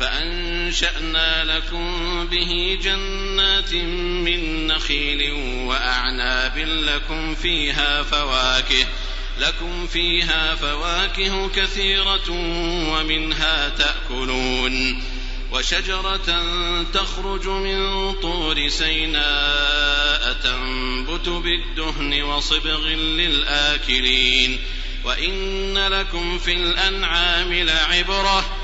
فأنشأنا لكم به جنات من نخيل وأعناب لكم فيها فواكه لكم فيها فواكه كثيرة ومنها تأكلون. وشجرة تخرج من طور سيناء تنبت بالدهن وصبغ للآكلين. وإن لكم في الأنعام لعبرة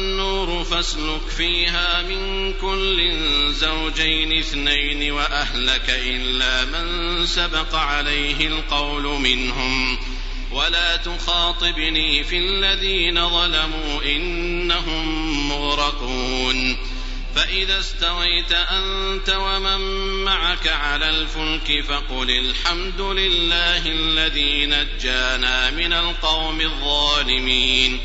فاسلك فيها من كل زوجين اثنين وأهلك إلا من سبق عليه القول منهم. ولا تخاطبني في الذين ظلموا إنهم مغرقون. فإذا استويت أنت ومن معك على الفلك فقل الحمد لله الذي نجانا من القوم الظالمين.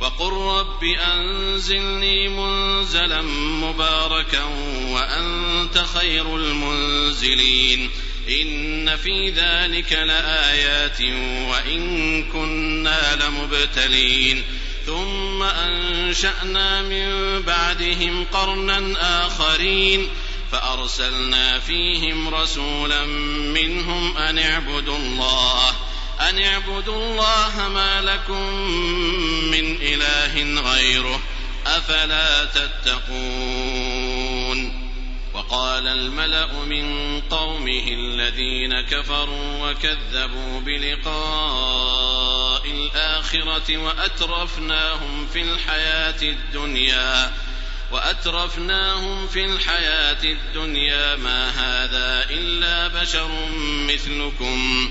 وقل رب أنزلني منزلا مباركا وأنت خير المنزلين. إن في ذلك لآيات وإن كنا لمبتلين. ثم أنشأنا من بعدهم قرنا آخرين. فأرسلنا فيهم رسولا منهم أن اعبدوا الله. أن اعبدوا الله ما لكم من إله غيره أفلا تتقون. وقال الملأ من قومه الذين كفروا وكذبوا بلقاء الآخرة وأترفناهم في الحياة الدنيا وأترفناهم في الحياة الدنيا ما هذا إلا بشر مثلكم.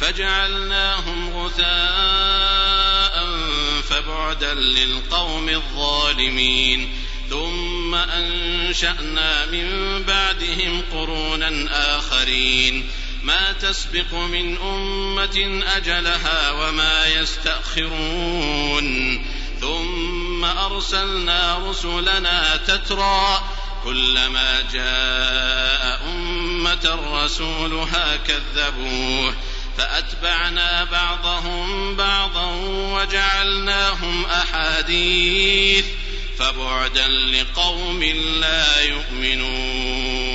فجعلناهم غثاء فبعدا للقوم الظالمين. ثم أنشأنا من بعدهم قرونا آخرين. ما تسبق من أمة أجلها وما يستأخرون. ثم أرسلنا رسلنا تترى كلما جاء أمة رسولها كذبوه فأتبعنا بعضهم بعضا وجعلناهم أحاديث فبعدا لقوم لا يؤمنون.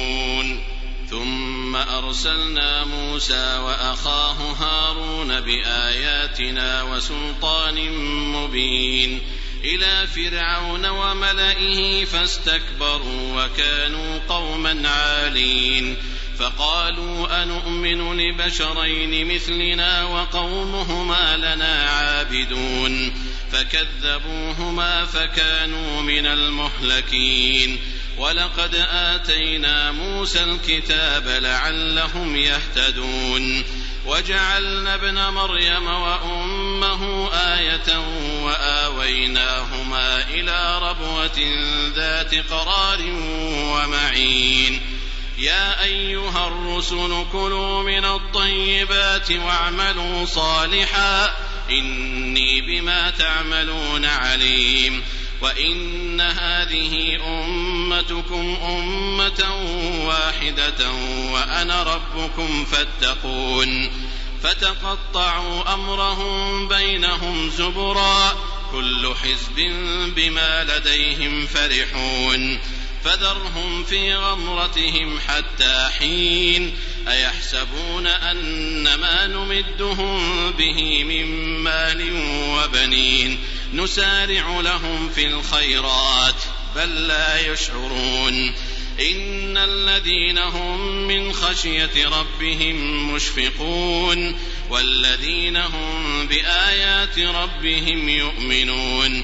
ثم أرسلنا موسى وأخاه هارون بآياتنا وسلطان مبين إلى فرعون وملئه فاستكبروا وكانوا قوما عالين. فقالوا أنؤمن لبشرين مثلنا وقومهما لنا عابدون فكذبوهما فكانوا من المهلكين ولقد آتينا موسى الكتاب لعلهم يهتدون وجعلنا ابن مريم وأمه آية وآويناهما إلى ربوة ذات قرار ومعين يا أيها الرسل كلوا من الطيبات واعملوا صالحا إني بما تعملون عليم وإن هذه أمتكم أمة واحدة وأنا ربكم فاتقون فتقطعوا أمرهم بينهم زبرا كل حزب بما لديهم فرحون فذرهم في غمرتهم حتى حين أيحسبون أن ما نمدهم به من مال وبنين نسارع لهم في الخيرات بل لا يشعرون إن الذين هم من خشية ربهم مشفقون والذين هم بآيات ربهم يؤمنون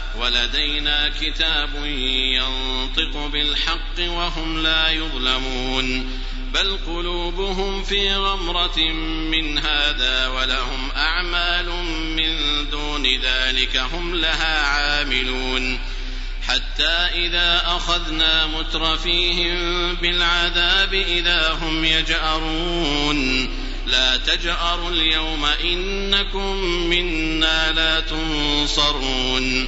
ولدينا كتاب ينطق بالحق وهم لا يظلمون بل قلوبهم في غمرة من هذا ولهم أعمال من دون ذلك هم لها عاملون حتى إذا أخذنا مترفيهم بالعذاب إذا هم يجأرون لا تجأروا اليوم إنكم منا لا تنصرون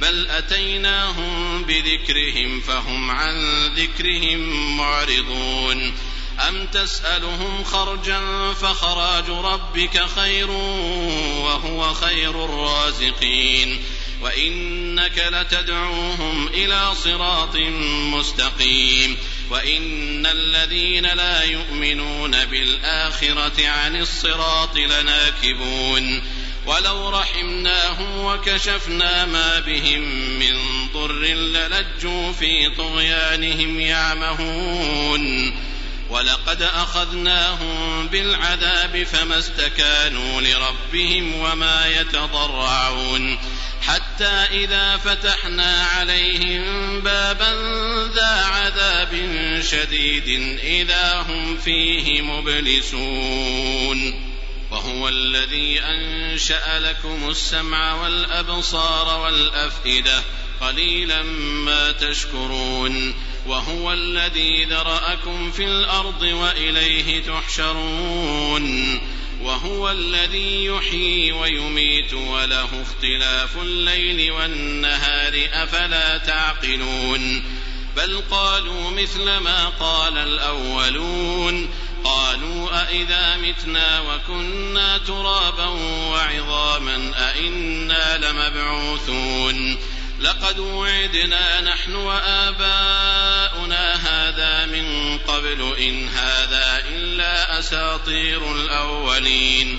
بل أتيناهم بذكرهم فهم عن ذكرهم معرضون أم تسألهم خرجا فخراج ربك خير وهو خير الرازقين وإنك لتدعوهم إلى صراط مستقيم وإن الذين لا يؤمنون بالآخرة عن الصراط لناكبون ولو رحمناهم وكشفنا ما بهم من ضر للجوا في طغيانهم يعمهون. ولقد أخذناهم بالعذاب فما استكانوا لربهم وما يتضرعون. حتى إذا فتحنا عليهم بابا ذا عذاب شديد إذا هم فيه مبلسون. وهو الذي أنشأ لكم السمع والأبصار والأفئدة. قليلا ما تشكرون. وهو الذي ذرأكم في الأرض وإليه تحشرون. وهو الذي يحيي ويميت وله اختلاف الليل والنهار. أفلا تعقلون؟ بل قالوا مثل ما قال الأولون. قالوا أإذا متنا وكنا ترابا وعظاما أإنا لمبعوثون لقد وعدنا نحن وآباؤنا هذا من قبل إن هذا إلا أساطير الأولين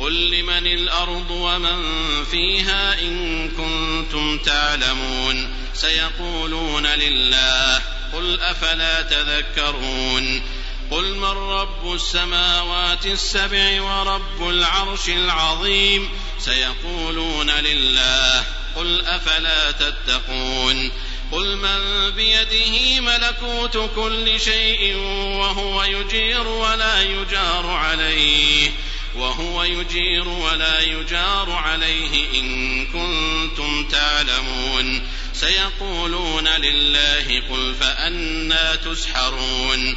قل لمن الأرض ومن فيها إن كنتم تعلمون سيقولون لله قل أفلا تذكرون قل من رب السماوات السبع ورب العرش العظيم سيقولون لله قل أفلا تتقون قل من بيده ملكوت كل شيء وهو يجير ولا يجار عليه وهو يجير ولا يجار عليه إن كنتم تعلمون سيقولون لله قل فأنا تسحرون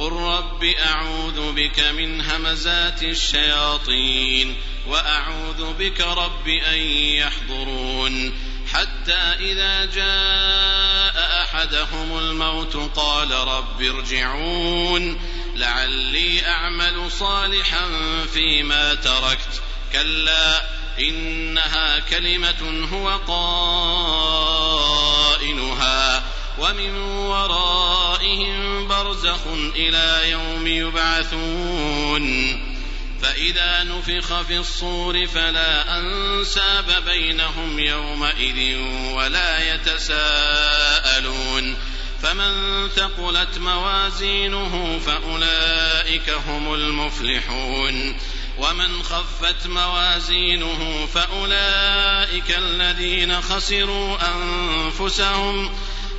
وقل رب أعوذ بك من همزات الشياطين وأعوذ بك رب أن يحضرون حتى إذا جاء أحدهم الموت قال رب ارجعون لعلي أعمل صالحا فيما تركت كلا إنها كلمة هو قائلها ومن ورائهم برزخ إلى يوم يبعثون. فإذا نفخ في الصور فلا أنساب بينهم يومئذ ولا يتساءلون. فمن ثقلت موازينه فأولئك هم المفلحون. ومن خفت موازينه فأولئك الذين خسروا أنفسهم.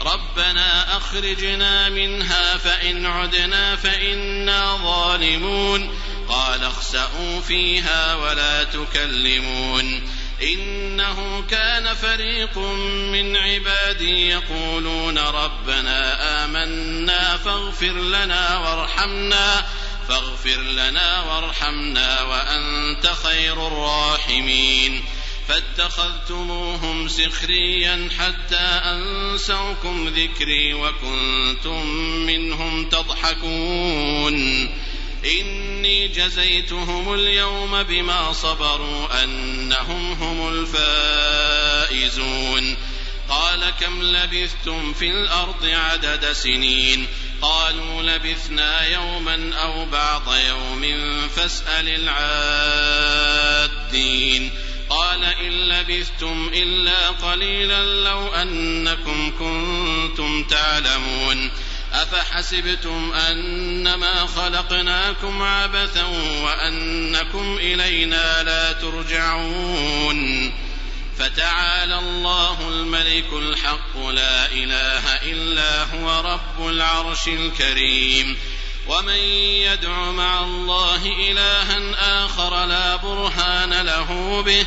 ربنا أخرجنا منها فإن عدنا فإنا ظالمون. قال اخسأوا فيها ولا تكلمون. إنه كان فريق من عبادي يقولون ربنا آمنا فاغفر لنا وارحمنا فاغفر لنا وارحمنا وأنت خير الراحمين. فاتخذتموهم سخريا حتى أنسوكم ذكري وكنتم منهم تضحكون. إني جزيتهم اليوم بما صبروا أنهم هم الفائزون. قال كم لبثتم في الأرض عدد سنين؟ قالوا لبثنا يوما أو بعض يوم فاسأل العادين. قال إن لبثتم إلا قليلا لو أنكم كنتم تعلمون أفحسبتم أنما خلقناكم عبثا وأنكم إلينا لا ترجعون فتعالى الله الملك الحق لا إله إلا هو رب العرش الكريم ومن يدع مع الله إلها آخر لا برهان له به